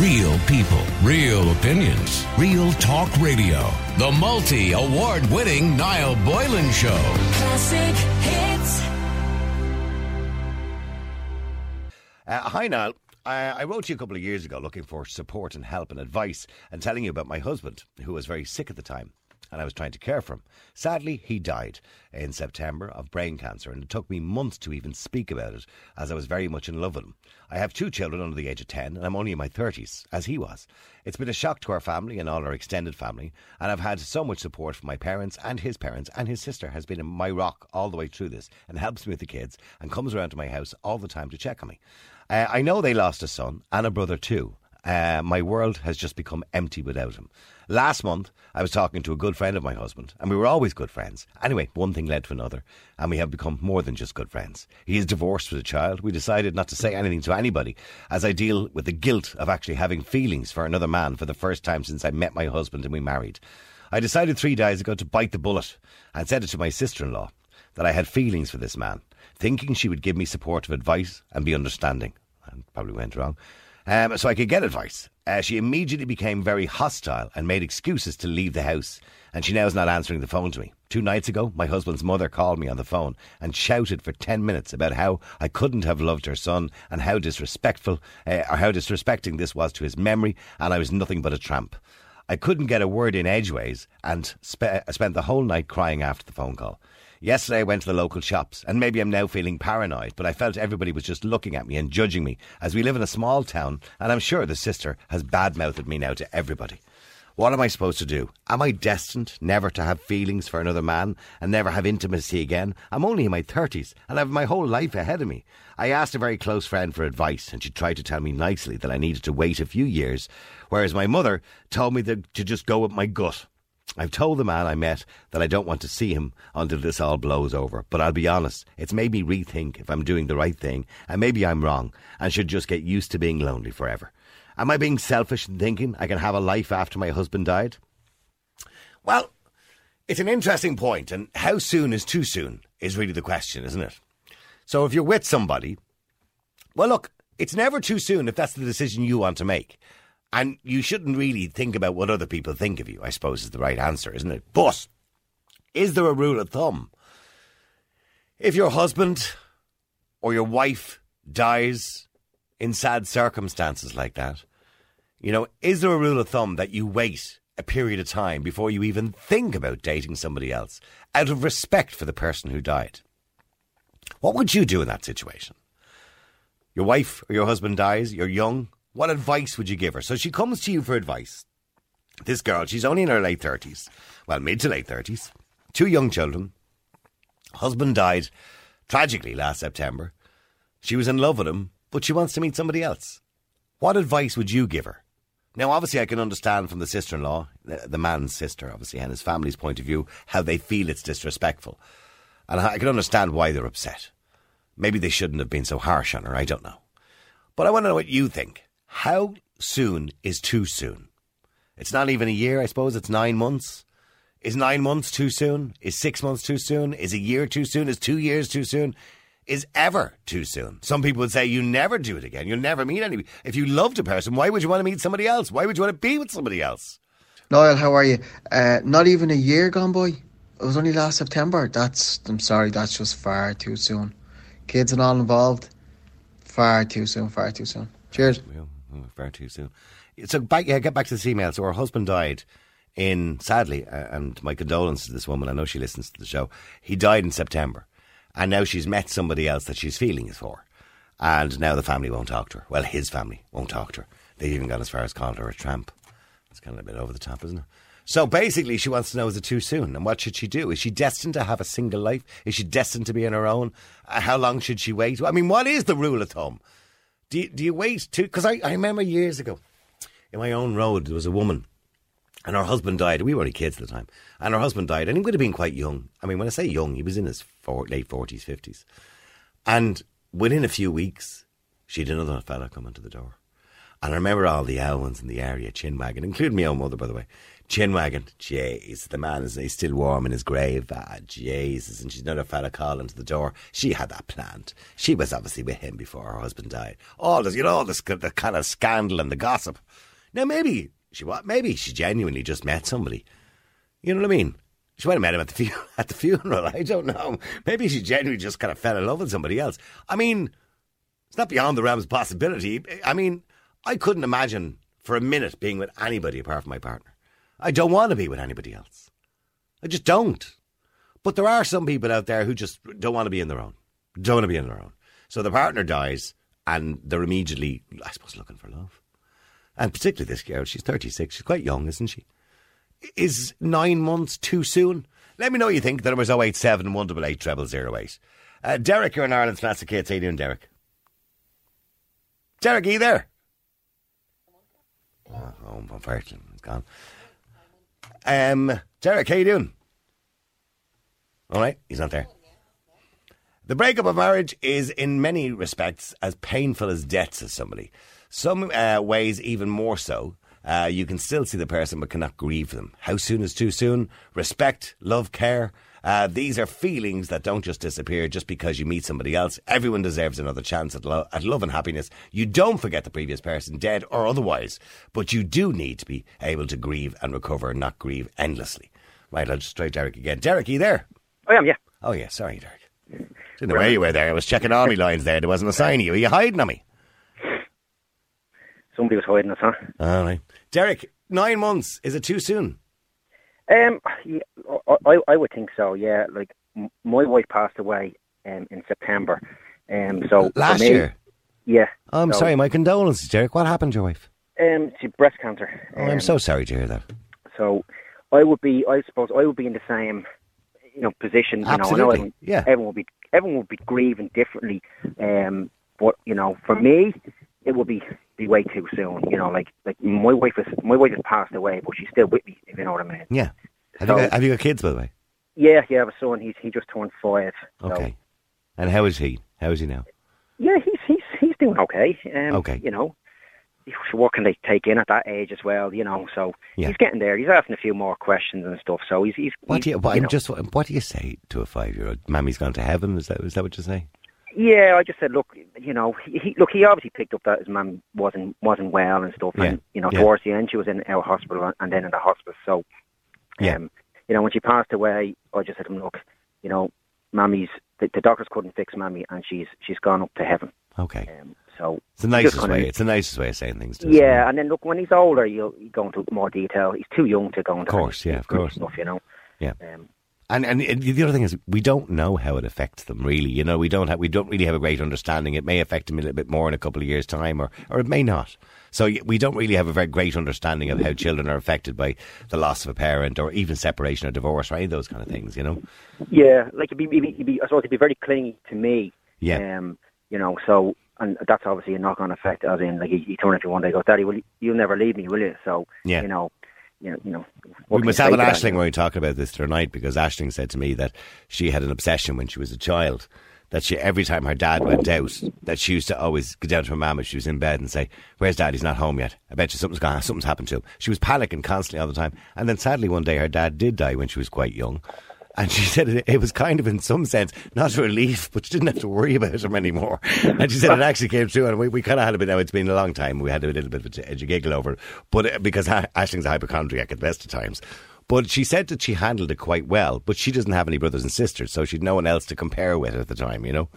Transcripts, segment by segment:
Real people, real opinions, real talk radio. The multi award winning Niall Boylan Show. Classic hits. Uh, hi, Niall. I, I wrote you a couple of years ago looking for support and help and advice and telling you about my husband, who was very sick at the time. And I was trying to care for him. Sadly, he died in September of brain cancer, and it took me months to even speak about it, as I was very much in love with him. I have two children under the age of 10, and I'm only in my 30s, as he was. It's been a shock to our family and all our extended family, and I've had so much support from my parents and his parents, and his sister has been my rock all the way through this and helps me with the kids and comes around to my house all the time to check on me. Uh, I know they lost a son and a brother too. Uh, my world has just become empty without him. Last month, I was talking to a good friend of my husband, and we were always good friends. Anyway, one thing led to another, and we have become more than just good friends. He is divorced with a child. We decided not to say anything to anybody, as I deal with the guilt of actually having feelings for another man for the first time since I met my husband and we married. I decided three days ago to bite the bullet and said it to my sister in law that I had feelings for this man, thinking she would give me supportive advice and be understanding. And probably went wrong. Um, so I could get advice. Uh, she immediately became very hostile and made excuses to leave the house. And she now is not answering the phone to me. Two nights ago, my husband's mother called me on the phone and shouted for 10 minutes about how I couldn't have loved her son and how disrespectful, uh, or how disrespecting this was to his memory, and I was nothing but a tramp. I couldn't get a word in edgeways and spe- spent the whole night crying after the phone call. Yesterday I went to the local shops, and maybe I'm now feeling paranoid, but I felt everybody was just looking at me and judging me, as we live in a small town, and I'm sure the sister has badmouthed me now to everybody. What am I supposed to do? Am I destined never to have feelings for another man and never have intimacy again? I'm only in my 30s and I have my whole life ahead of me. I asked a very close friend for advice and she tried to tell me nicely that I needed to wait a few years, whereas my mother told me to just go with my gut. I've told the man I met that I don't want to see him until this all blows over. But I'll be honest, it's made me rethink if I'm doing the right thing, and maybe I'm wrong and should just get used to being lonely forever. Am I being selfish in thinking I can have a life after my husband died? Well, it's an interesting point, and how soon is too soon is really the question, isn't it? So if you're with somebody, well, look, it's never too soon if that's the decision you want to make. And you shouldn't really think about what other people think of you, I suppose is the right answer, isn't it? But is there a rule of thumb? If your husband or your wife dies in sad circumstances like that, you know, is there a rule of thumb that you wait a period of time before you even think about dating somebody else out of respect for the person who died? What would you do in that situation? Your wife or your husband dies, you're young, what advice would you give her? So she comes to you for advice. This girl, she's only in her late 30s. Well, mid to late 30s. Two young children. Husband died tragically last September. She was in love with him, but she wants to meet somebody else. What advice would you give her? Now, obviously, I can understand from the sister in law, the man's sister, obviously, and his family's point of view, how they feel it's disrespectful. And I can understand why they're upset. Maybe they shouldn't have been so harsh on her, I don't know. But I want to know what you think. How soon is too soon? It's not even a year, I suppose. It's nine months. Is nine months too soon? Is six months too soon? Is a year too soon? Is two years too soon? Is ever too soon? Some people would say you never do it again. You'll never meet anybody. If you loved a person, why would you want to meet somebody else? Why would you want to be with somebody else? Niall, how are you? Uh, not even a year gone by. It was only last September. That's, I'm sorry, that's just far too soon. Kids and all involved, far too soon, far too soon. Cheers. Far too soon. So back, yeah, get back to this email. So her husband died in, sadly, uh, and my condolences to this woman. I know she listens to the show. He died in September, and now she's met somebody else that she's feelings for, and now the family won't talk to her. Well, his family won't talk to her. They've even gone as far as calling her a tramp. It's kind of a bit over the top, isn't it? So basically, she wants to know is it too soon? And what should she do? Is she destined to have a single life? Is she destined to be on her own? Uh, how long should she wait? I mean, what is the rule of thumb? Do you, do you wait to? Because I, I remember years ago in my own road, there was a woman and her husband died. We were only kids at the time. And her husband died, and he would have been quite young. I mean, when I say young, he was in his four, late 40s, 50s. And within a few weeks, she had another fella coming to the door. And I remember all the Elwins in the area, Chinwagon, including my own mother, by the way. Chinwagon, jeez, the man is he's still warm in his grave. Ah, Jesus, and she's another fella calling to the door. She had that planned. She was obviously with him before her husband died. All this, you know, all this the kind of scandal and the gossip. Now maybe she what? Maybe she genuinely just met somebody. You know what I mean? She might have met him at the fu- at the funeral. I don't know. Maybe she genuinely just kind of fell in love with somebody else. I mean, it's not beyond the realms of possibility. I mean, I couldn't imagine for a minute being with anybody apart from my partner. I don't want to be with anybody else. I just don't. But there are some people out there who just don't want to be in their own. Don't want to be in their own. So the partner dies and they're immediately, I suppose, looking for love. And particularly this girl, she's 36. She's quite young, isn't she? Is nine months too soon? Let me know what you think. The number's 087 188 0008. Uh, Derek, you're in Ireland's Classic Hits. How you doing, Derek? Derek, there? Oh, unfortunately, he's gone. Um, Derek, how you doing? All right, he's not there. The breakup of marriage is, in many respects, as painful as death, says somebody. Some uh, ways, even more so. Uh, you can still see the person but cannot grieve them. How soon is too soon? Respect, love, care. Uh, these are feelings that don't just disappear just because you meet somebody else. Everyone deserves another chance at, lo- at love and happiness. You don't forget the previous person, dead or otherwise, but you do need to be able to grieve and recover, not grieve endlessly. Right, I'll just try Derek again. Derek, are you there? I am, yeah. Oh, yeah, sorry, Derek. Didn't know where you were there. I was checking army lines there. There wasn't a sign of you. Are you hiding on me? Somebody was hiding us, huh? All right. Derek, nine months. Is it too soon? Um, yeah, I, I, I would think so. Yeah, like m- my wife passed away um, in September. Um, so Last me- year? Yeah. Oh, I'm So, sorry. My condolences, Derek. What happened to your wife? Um, she breast cancer. Oh, I'm Um, so sorry to hear that. So I would be, I suppose, I would be in the same, you know, position. You know, I know Absolutely, everyone, yeah. everyone would be, everyone would be grieving differently. Um, but you know, for me, it would be be way too soon. You know, like like my wife is, my wife has passed away, but she's still with me. If you know what I mean. Yeah. Have, So- you got, have you got kids, by the way? Yeah, yeah, I have a son. He's he just turned five. So, Okay. And how is he? How is he now? Yeah, he's he's he's doing okay. Um, Okay. You know, what can they take in at that age as well? You know, so Yeah. he's getting there. He's asking a few more questions and stuff. So he's he's. What do you, what, you know. just what do you say to a five-year-old? Mammy's gone to heaven. Is that is that what you say? Yeah, I just said, look, you know, he, look, he obviously picked up that his mum wasn't wasn't well and stuff, Yeah, and you know, yeah. towards the end she was in our hospital and then in the hospice. So, Yeah. um, you know, when she passed away, I just said to him, look, you know, mammy's the, the doctors couldn't fix mammy, and she's she's gone up to heaven. Okay. Um, so It's the nicest kinda- way. It's the nicest way of saying things. to Yeah, and then look, when he's older, you'll you go into more detail. He's too young to go into Of course, yeah, of course. stuff, you know. Yeah. Um, And and the other thing is we don't know how it affects them really. You know, we don't have we don't really have a great understanding. It may affect them a little bit more in a couple of years' time, or or it may not. So we don't really have a very great understanding of how children are affected by the loss of a parent, or even separation or divorce, or any of those kind of things. You know. yeah, like he'd be, he'd be, I suppose he'd be very clingy to me. Yeah. Um, you know, so and that's obviously a knock-on effect. As in, like he, he turned to one day, goes, "Daddy, will you, you'll never leave me, will you?" So Yeah. you know, you know, you know. we must have an Ashling when we talk about this tonight because Ashling said to me that she had an obsession when she was a child. That she every time her dad went out, that she used to always go down to her mum if she was in bed and say, "Where's dad? He's not home yet. I bet you something's gone. Something's happened to him." She was panicking constantly all the time. And then sadly one day her dad did die when she was quite young. And she said it, it was kind of, in some sense, not a relief, but she didn't have to worry about him anymore. And she said it actually came true, and we, we kind of had a bit. Now it's been a long time. We had a little bit of a, a giggle over it, but uh, because Ashling's a hypochondriac at the best of times. But she said that she handled it quite well. But she doesn't have any brothers and sisters, so she'd no one else to compare with at the time. You know.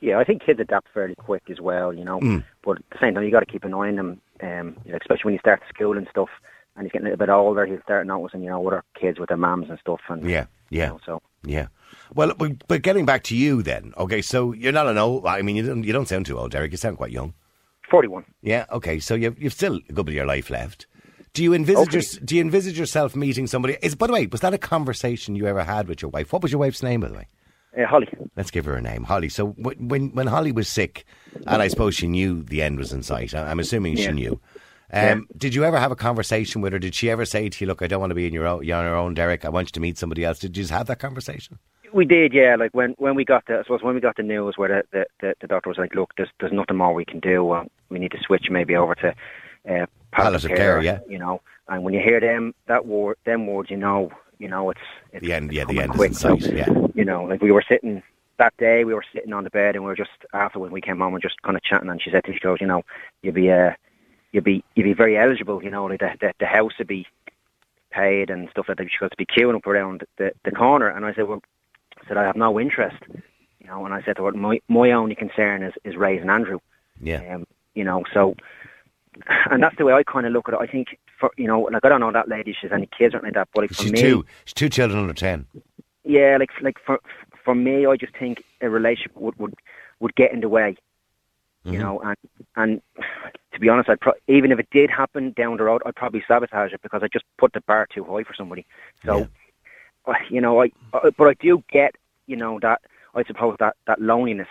Yeah, I think kids adapt fairly quick as well, you know. Mm. But at the same time, you got to keep an eye on them, um, you know, especially when you start school and stuff. And he's getting a little bit older. He'll start noticing, you know, other kids with their mums and stuff. And Yeah, yeah. You know, so Yeah. Well, but, but getting back to you then. Okay, so you're not an old. I mean, you don't you don't sound too old, Derek. You sound quite young. forty-one. Yeah. Okay. So you've you've still a good bit of your life left. Do you envisage Okay. your, Do you envisage yourself meeting somebody? Is by the way, was that a conversation you ever had with your wife? What was your wife's name, by the way? Uh, Holly. Let's give her a name, Holly. So wh- when when Holly was sick, and I suppose she knew the end was in sight. I'm assuming she knew. Um, Did you ever have a conversation with her? Did she ever say to you, "Look, I don't want to be in your own, you're on your own, Derek. I want you to meet somebody else"? Did you just have that conversation? We did, yeah. Like when when we got the, I suppose when we got the news where the the, the, doctor was like, look, there's there's nothing more we can do. Uh, we need to switch maybe over to uh, Palliative care, yeah. You know, and when you hear them that word, them words, you know, you know, it's, it's The end, yeah, the end is quick. in sight, So, yeah. You know, like we were sitting that day, we were sitting on the bed, and we were just after when we came home and just kind of chatting, and she said to me, she goes, you know, you'll be uh, you'll be you'd be very eligible. You know, like the the, the house would be paid and stuff like that. She got to be queuing up around the the corner, and I said, well, I said I have no interest. You know, and I said to her, my my only concern is is raising Andrew. Yeah. Um, you know, so and that's the way I kind of look at it. I think for you know, like I don't know that lady, she's any kids or anything like that, but like for She's me, two. She's two children under ten. yeah, like like for for me, I just think a relationship would would, would get in the way. Mm-hmm. You know, and and to be honest, I'd pro- even if it did happen down the road, I'd probably sabotage it because I just put the bar too high for somebody. So, uh, you know, I, I but I do get you know that I suppose that that loneliness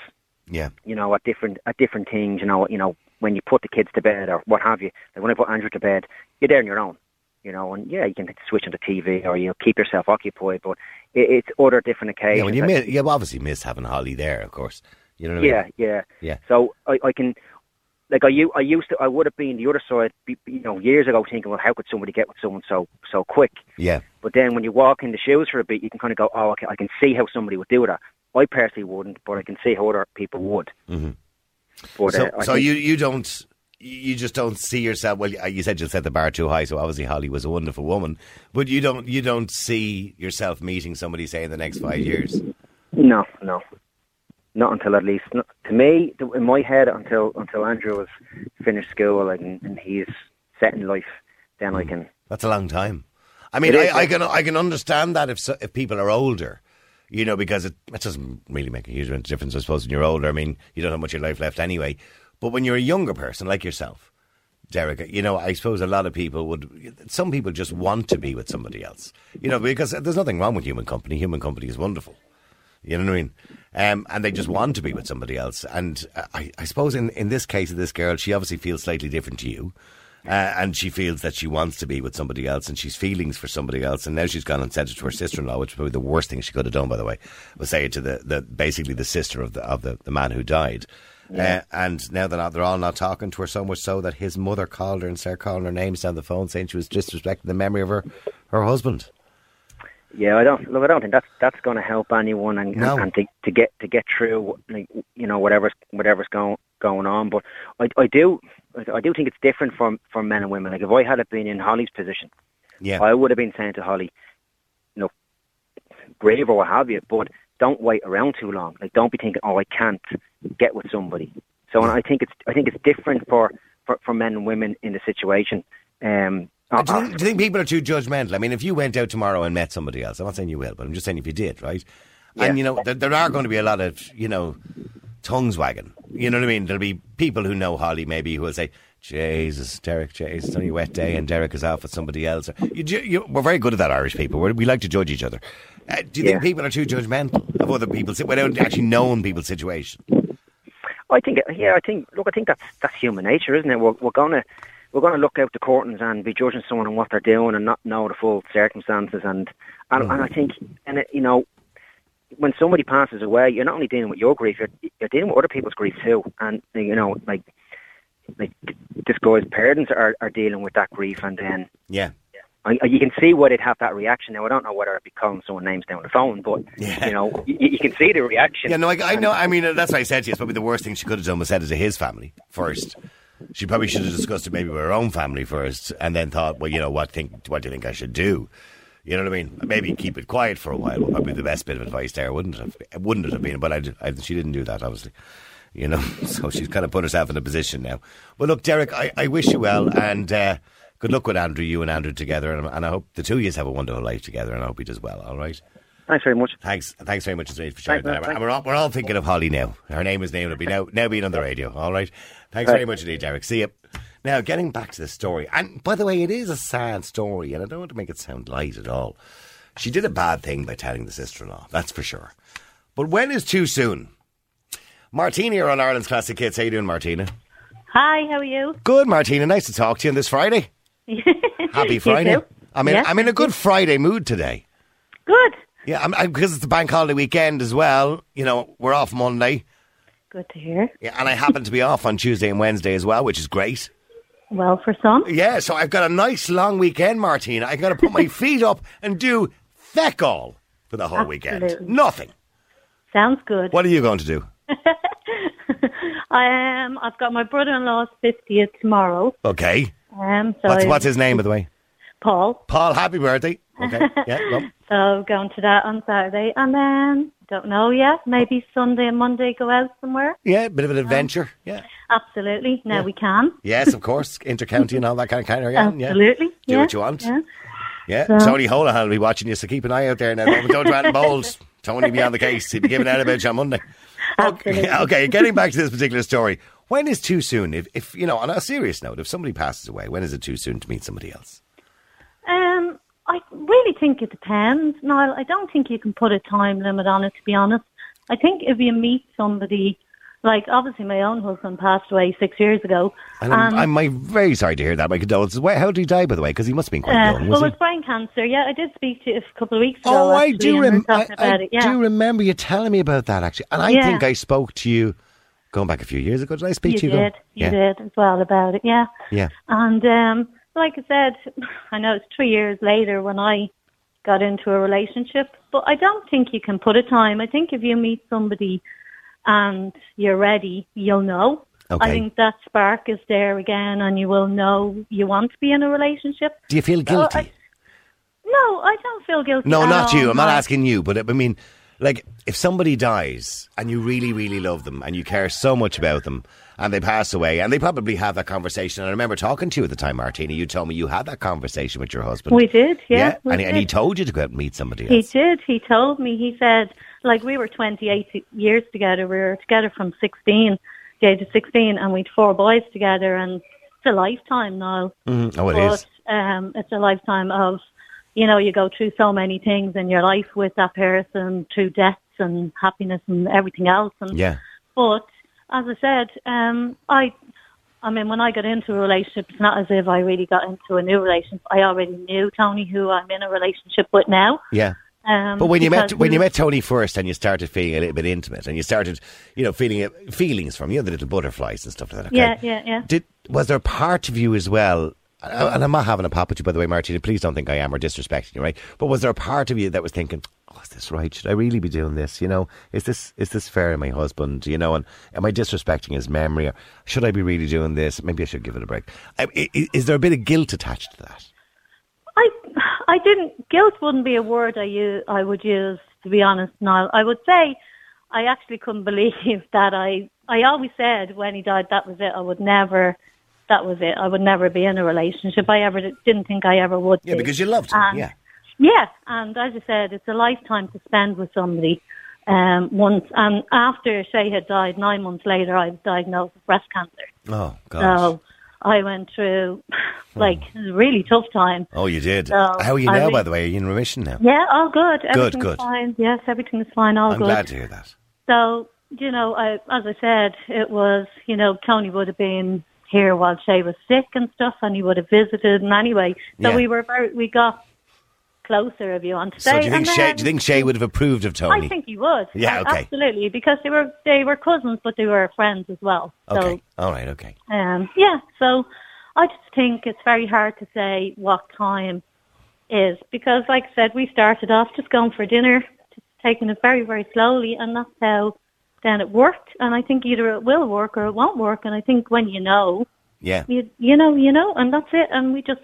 Yeah. you know, at different at different things, you know, you know, when you put the kids to bed or what have you. Like when I put Andrew to bed, you're there on your own, you know, and yeah, you can switch on the TV or you keep yourself occupied, but it, it's other different occasions. Yeah, when you miss, you obviously miss having Holly there, of course. You know what I mean? yeah, yeah, Yeah. So I, I can, like I, I used to, I would have been the other side, you know, years ago, thinking, well, how could somebody get with someone so so quick? Yeah. But then when you walk in the shoes for a bit, you can kind of go, oh, okay, I can see how somebody would do that. I personally wouldn't, but I can see how other people would. Mm-hmm. But, So, uh, so you you don't you just don't see yourself. Well, you said you set the bar too high, so obviously Holly was a wonderful woman, but you don't you don't see yourself meeting somebody say in the next five years. No, no, not until at least not, to me in my head until until Andrew was finished school and, and he's set in life. Then I can. That's a long time. I mean, I, I can I can understand that if so, if people are older, you know, because it, it doesn't really make a huge difference, I suppose, when you're older. I mean, you don't have much of your life left anyway. But when you're a younger person like yourself, Derek, you know, I suppose a lot of people would. Some people just want to be with somebody else, you know, because there's nothing wrong with human company. Human company is wonderful. You know what I mean? Um, and they just want to be with somebody else. And uh, I, I suppose in, in this case of this girl, she obviously feels slightly different to you. Uh, and she feels that she wants to be with somebody else and she's feelings for somebody else. And now she's gone and said it to her sister in law, which is probably the worst thing she could have done, by the way, was say it to the, the basically the sister of the, of the, the man who died. Uh, and now they're, not, they're all not talking to her so much so that his mother called her and started calling her names down the phone saying she was disrespecting the memory of her, her husband. Yeah, I don't look. I don't think that's that's going to help anyone and, No. and, to, to get to get through, like you know, whatever's whatever's going going on. But I, I do I, I do think it's different for for men and women. Like if I had been in Holly's position, Yeah. I would have been saying to Holly, you know, grave or what have you, but don't wait around too long. Like don't be thinking, oh, I can't get with somebody. So and I think it's I think it's different for, for, for men and women in the situation. Um, Uh, do, you think, do you think people are too judgmental? I mean, if you went out tomorrow and met somebody else, I'm not saying you will, but I'm just saying if you did, right? And, you know, there, there are going to be a lot of, you know, tongues wagging. You know what I mean? There'll be people who know Holly maybe who will say, Jesus, Derek, Jesus, it's only a wet day and Derek is off with somebody else. You, you, we're very good at that, Irish people. We're, we like to judge each other. Uh, do you think people are too judgmental of other people's without actually knowing people's situation? I think, yeah, I think. Look, I think that's that's human nature, isn't it? We're, we're gonna we're gonna look out the curtains and be judging someone on what they're doing and not know the full circumstances. And and, and I mm. think, and it, you know, when somebody passes away, you're not only dealing with your grief, you're, you're dealing with other people's grief too. And you know, like like this guy's parents are are dealing with that grief, and then Yeah. I, you can see why they'd have that reaction. Now, I don't know whether it'd be calling someone names down the phone, but Yeah. you know, you, you can see the reaction. Yeah, no, I, I know. I mean, that's what I said to you. It's probably the worst thing she could have done was said it to his family first. She probably should have discussed it maybe with her own family first, and then thought, well, you know, what think, what do you think I should do? You know what I mean? Maybe keep it quiet for a while. Would probably be the best bit of advice there, wouldn't it? Wouldn't it have been? But I, I, she didn't do that, obviously. You know, so she's kind of put herself in a position now. Well, look, Derek, I, I wish you well, and uh, good luck with Andrew, you and Andrew together, and, and I hope the two of you have a wonderful life together, and I hope he does well. All right. Thanks very much. Thanks, thanks very much indeed for sharing Thanks, that. man. And we're all, we're all thinking of Holly now. Her name is named. It'll be now, now being on the radio. All right. Thanks very much indeed, Derek. See you. Now, getting back to the story, and by the way, it is a sad story, and I don't want to make it sound light at all. She did a bad thing by telling the sister-in-law. That's for sure. But when is too soon? Martina, you're on Ireland's Classic Hits. How you doing, Martina? Hi, how are you? Good, Martina. Nice to talk to you on this Friday. Happy Friday. I'm in, Yeah, I'm in a good Friday mood today. Good. Yeah, I'm, I'm, because it's the bank holiday weekend as well. You know, we're off Monday. Good to hear. Yeah, and I happen to be off on Tuesday and Wednesday as well, which is great. Well, for some, Yeah, so I've got a nice long weekend, Martina. I'm going to put my feet up and do feck all for the whole weekend. Nothing. sounds good. What are you going to do? I um, I've got my brother-in-law's fiftieth tomorrow. Okay. Um, so What's, I- what's his name, by the way? Paul. Paul, happy birthday. Okay. Yeah, go. So going to that on Saturday, and then don't know yet. Maybe Sunday and Monday go out somewhere. Yeah, a bit of an adventure. Yeah. Absolutely. Now we can. Yes, of course. Intercounty and all that kind of kind of yeah. yeah. Absolutely. Do yeah. what you want. Yeah. Yeah. So- Tony Holohan will be watching you, so keep an eye out there now. Don't, bold. Tony be on the case. He'll be giving out about you on Monday. Okay, okay, getting back to this particular story. When is too soon? If, if you know, on a serious note, if somebody passes away, when is it too soon to meet somebody else? Think it depends. Niall, I don't think you can put a time limit on it, to be honest. I think if you meet somebody, like obviously my own husband passed away six years ago. And I'm, and, I'm my, very sorry to hear that. My condolences. How did he die, by the way? Because he must have been quite uh, young, well, was it he? was brain cancer. Yeah, I did speak to you a couple of weeks ago. Oh, I do. Rem- I, I. Yeah, do remember you telling me about that actually, and I Yeah. think I spoke to you going back a few years ago. Did I speak you to you? did. You yeah. did as well about it. Yeah. Yeah. And um, like I said, I know it's three years later when I got into a relationship, but I don't think you can put a time. I think if you meet somebody and you're ready, you'll know. Okay. I think that spark is there again, and you will know you want to be in a relationship. Do you feel guilty? I- No, I don't feel guilty. no, not all, you. I'm not asking you, but I mean, like, if somebody dies and you really, really love them and you care so much about them and they pass away and they probably have that conversation. And I remember talking to you at the time, Martina. You told me you had that conversation with your husband. We did, yeah. we and, and he told you to go out and meet somebody else. He did. He told me. He said, like, we were 28 years together. We were together from 16, the age of 16, and we'd four boys together. And it's a lifetime now. Mhm. Oh, it but is. um, it's a lifetime of, you know, you go through so many things in your life with that person, through deaths and happiness and everything else. And Yeah. but as I said, um, I, I mean, when I got into a relationship, it's not as if I really got into a new relationship. I already knew Tony, who I'm in a relationship with now. Yeah. Um, But when you met when you met Tony first and you started feeling a little bit intimate and you started, you know, feeling feelings from you know the little butterflies and stuff like that. okay? Yeah, yeah, yeah. Did was there part of you as well? And I'm not having a pop at you, by the way, Martina. Please don't think I am or disrespecting you, right? But was there a part of you that was thinking, "Oh, is this right? Should I really be doing this? You know, is this is this fair to my husband? You know, and am I disrespecting his memory? Or should I be really doing this? Maybe I should give it a break. Is there a bit of guilt attached to that? I, I didn't. Guilt wouldn't be a word I use. I would use to be honest. Now I would say I actually couldn't believe that I. I always said when he died that was it. I would never. That was it. I would never be in a relationship. I ever didn't think I ever would. Yeah, be. because you loved him. And- yeah. Yeah, and as I said, it's a lifetime to spend with somebody. Um, once and after Shay had died, nine months later, I was diagnosed with breast cancer. Oh gosh. So I went through like a really tough time. Oh, you did. So, How are you I now, re- by the way? Are you in remission now? Yeah, all good. Everything's good. fine. Yes, everything is fine. All I'm good. glad to hear that. So you know, I, as I said, it was you know Tony would have been here while Shay was sick and stuff, and he would have visited. And anyway, so Yeah. we were very we got closer, if you want to say. So do you think Shay? Do you think Shay would have approved of Tony? I think he would. Yeah, Uh, okay. Absolutely, because they were they were cousins, but they were friends as well. okay. All right. Okay. Um, yeah. So, I just think it's very hard to say what time is because, like I said, we started off just going for dinner, just taking it very very slowly, and that's how then it worked. And I think either it will work or it won't work. And I think when you know, Yeah. you you know, you know, and that's it. And we just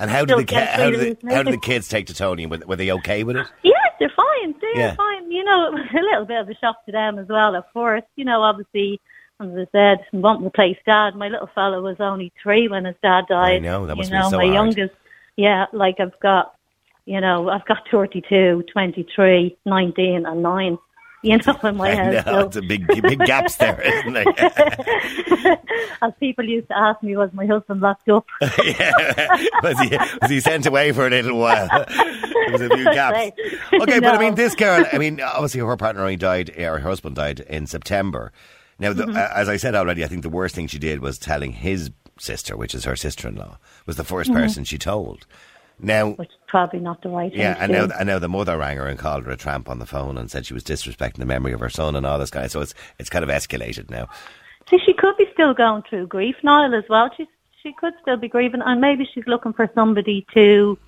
And how did the how did the, how did the kids take to Tony? Were, were they okay with it? Yeah, they're fine. They're Yeah. fine. You know, it was a little bit of a shock to them as well at first. You know, obviously, as I said, wanting to replace dad. My little fellow was only three when his dad died. I know, that must you know, so my hard. youngest, yeah, like I've got, you know, I've got 32, 23, 19 and 9. You know, in my I house. know, so- it's a big big gaps there, isn't there? as people used to ask me, was my husband locked up? yeah. Was he was he sent away for a little while? there was a few gaps. Right. Okay, but I mean, this girl. I mean, obviously, her partner only died. uh, Her husband died in September. Now, Mm-hmm. uh, as I said already, I think the worst thing she did was telling his sister, which is her sister-in-law, was the 1st Mm-hmm. person she told. Now, which is probably not the right thing yeah, to and do. now, and now the mother rang her and called her a tramp on the phone and said she was disrespecting the memory of her son and all this kind of. So it's it's kind of escalated now. See, she could be still going through grief, Niall, as well. She she could still be grieving, and maybe she's looking for somebody to,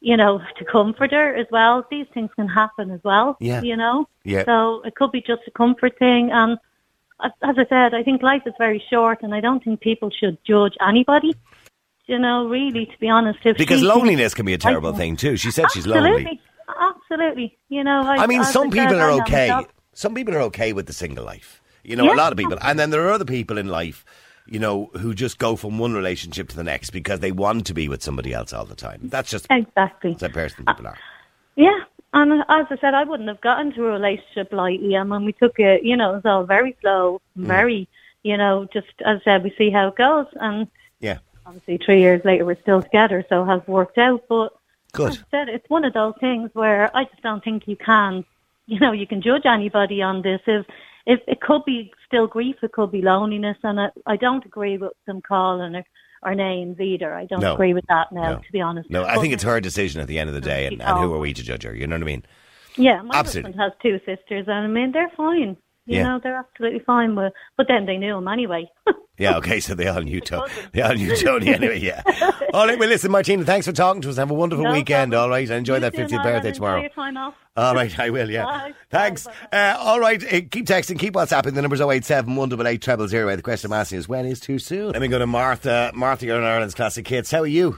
you know, to comfort her as well. These things can happen as well. Yeah. You know. Yeah. So it could be just a comfort thing, and as I said, I think life is very short, and I don't think people should judge anybody. You know, really, to be honest, if Because loneliness can be a terrible thing too. She said she's absolutely, lonely. absolutely. You know, I, I mean, some people are okay. Some people are okay with the single life. You know, a lot of people. And then there are other people in life, you know, who just go from one relationship to the next because they want to be with somebody else all the time. That's just Exactly. the person people are. Yeah, and as I said, I wouldn't have gotten into a relationship lightly. I mean, we took it, you know, it was all very slow, Mm. very, you know, just as I said, we see how it goes. And Yeah. Obviously, three years later, we're still together, so it has worked out. But Good. I said, it's one of those things where I just don't think you can, you know, you can judge anybody on this. If if it could be still grief, it could be loneliness, and I, I don't agree with them calling her our names either. I don't No. agree with that now, No. to be honest. No, I But- think it's her decision at the end of the day, and, and who are we to judge her? You know what I mean? Yeah, my Absolutely. husband has two sisters, and I mean they're fine. You Yeah. know, they're absolutely fine with. But then they knew him anyway. Yeah, okay, so they all knew Tony. They all knew Tony anyway, yeah. All right, well, listen, Martina, thanks for talking to us. Have a wonderful No weekend, problem. all right? Enjoy You that 50th birthday tomorrow. Enjoy your time off. All right, I will, yeah. Bye. Thanks. Bye, bye, Uh, all right, uh, keep texting, keep WhatsApping. The number's 087 188 00. The question I'm asking is when is too soon? Let me go to Martha. Martha, you're in Ireland's Classic Hits. How are you?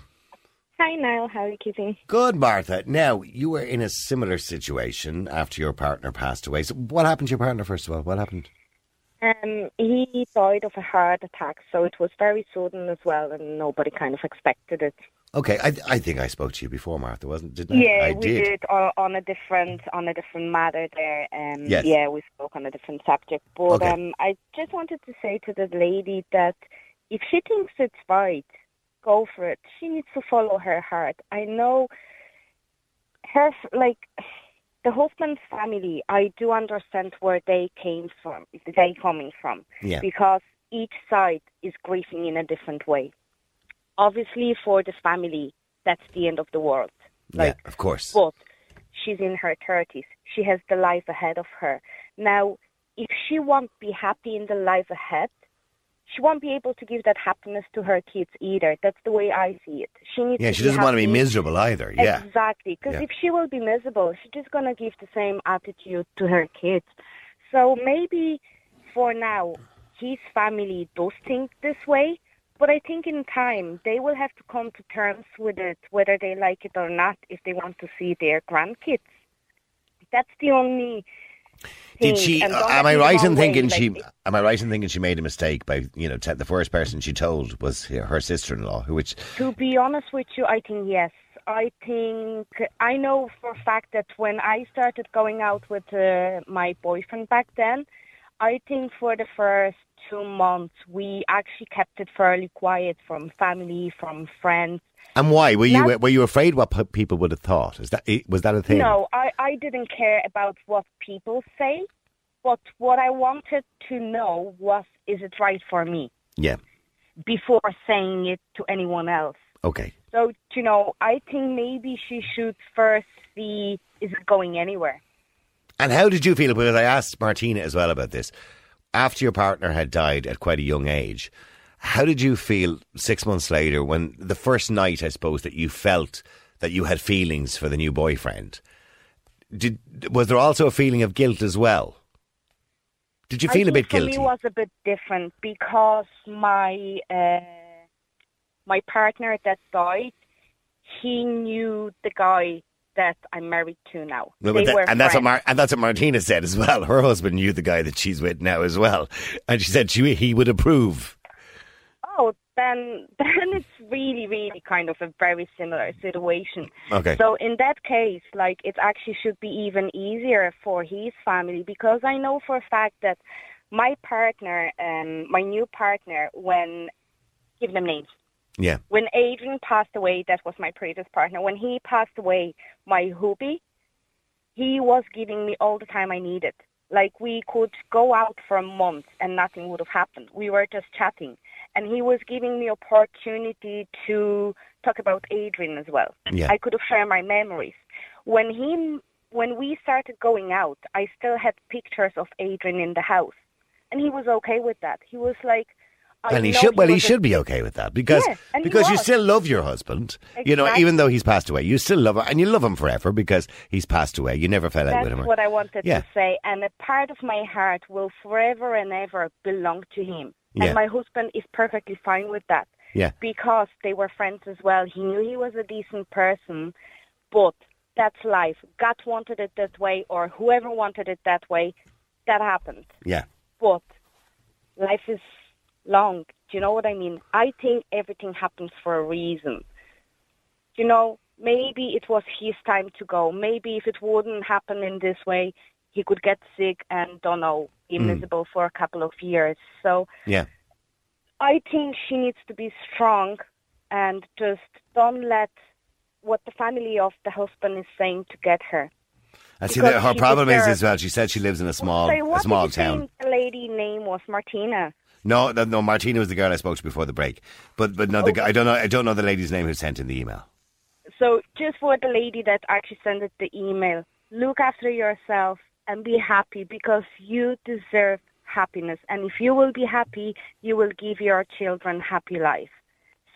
Hi, Niall. How are you keeping? Good, Martha. Now, you were in a similar situation after your partner passed away. So, what happened to your partner, first of all? What happened? Um, he died of a heart attack, so it was very sudden as well, and nobody kind of expected it. Okay, I, I think I spoke to you before, Martha, wasn't didn't I? Yeah, I we did. did, on, on a different on a different matter there. Um, Yes. Yeah, we spoke on a different subject, but Okay. um, I just wanted to say to the lady that if she thinks it's right, go for it. She needs to follow her heart. I know her like the husband's family. I do understand where they came from. They coming from Yeah. because each side is grieving in a different way. Obviously, for the family, that's the end of the world. Like, yeah, of course. but she's in her 30s. She has the life ahead of her. Now, if she won't be happy in the life ahead, she won't be able to give that happiness to her kids either. That's the way I see it. She needs yeah, she doesn't want to be miserable either. Yeah. Exactly. Because Yeah. if she will be miserable, she's just going to give the same attitude to her kids. So maybe for now, his family does think this way, but I think in time they will have to come to terms with it, whether they like it or not, if they want to see their grandkids. That's the only. Did she? Am I right in way, thinking like, she? Am I right in thinking she made a mistake by you know te- the first person she told was her sister-in-law, which To be honest with you, I think yes. I think I know for a fact that when I started going out with uh, my boyfriend back then, I think for the first two months we actually kept it fairly quiet from family, from friends. and why were you were you afraid what people would have thought? Is that was that a thing? No, I, I didn't care about what people say, but what I wanted to know was is it right for me Yeah. before saying it to anyone else. Okay. So, you know, I think maybe she should first see is it going anywhere. And how did you feel? Because I asked Martina as well about this. After your partner had died at quite a young age, how did you feel six months later when the first night, I suppose, that you felt that you had feelings for the new boyfriend? Did was there also a feeling of guilt as well? Did you feel a bit for guilty? me was a bit different because my uh, my partner that died, he knew the guy that I'm married to now. No, they that- were and that's what. Mar- and that's what Martina said as well. Her husband knew the guy that she's with now as well, and she said she he would approve. Oh, then then it's really, really kind of a very similar situation. Okay. So in that case, like it actually should be even easier for his family because I know for a fact that my partner, um, my new partner, when give them names. Yeah. When Adrian passed away, that was my previous partner. When he passed away, my hubby, he was giving me all the time I needed. Like we could go out for a month and nothing would have happened. We were just chatting, and he was giving me opportunity to talk about Adrian as well. Yeah. I could have shared my memories. When he, when we started going out, I still had pictures of Adrian in the house, and he was okay with that. He was like, and he should. Well, he should be okay with that because he because you still love your husband. You know, even though he's passed away, you still love him, and you love him forever because he's passed away. You never fell out That's with him. or- what I wanted Yeah. to say. And a part of my heart will forever and ever belong to him. Yeah. And my husband is perfectly fine with that. Yeah. Because they were friends as well. He knew he was a decent person, but that's life. God wanted it that way, or whoever wanted it that way. That happened. yeah. But life is long. Do you know what I mean? I think everything happens for a reason. You know, maybe it was his time to go. Maybe if it wouldn't happen in this way, he could get sick and don't know, invisible hmm. for a couple of years. So Yeah. I think she needs to be strong and just don't let what the family of the husband is saying to get her. And see, the, her problem is deserves- as well. She said she lives in a small, Sorry, a small town. the lady name was Martina. No, no, no. Martina was the girl I spoke to before the break. But but no, the guy, I don't know. I don't know the lady's name who sent in the email. So just for the lady that actually sent it the email, look after yourself and be happy because you deserve happiness. And if you will be happy, you will give your children happy life.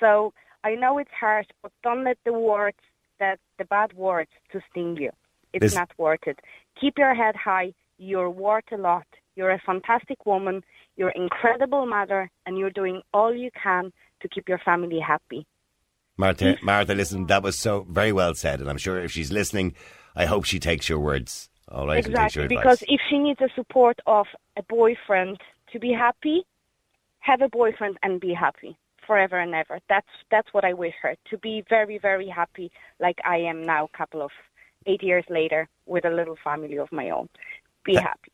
So I know it's harsh, but don't let the words that the bad words to sting you. It's This- not worth it. Keep your head high. You're worth a lot. You're a fantastic woman. You're an incredible mother, and you're doing all you can to keep your family happy. Martha, Martha, listen, that was so very well said, and I'm sure if she's listening, I hope she takes your words. All right, Exactly, because if she needs the support of a boyfriend to be happy, have a boyfriend and be happy forever and ever. That's that's what I wish her to be very very happy, like I am now, a couple of eight years later, with a little family of my own. Be happy.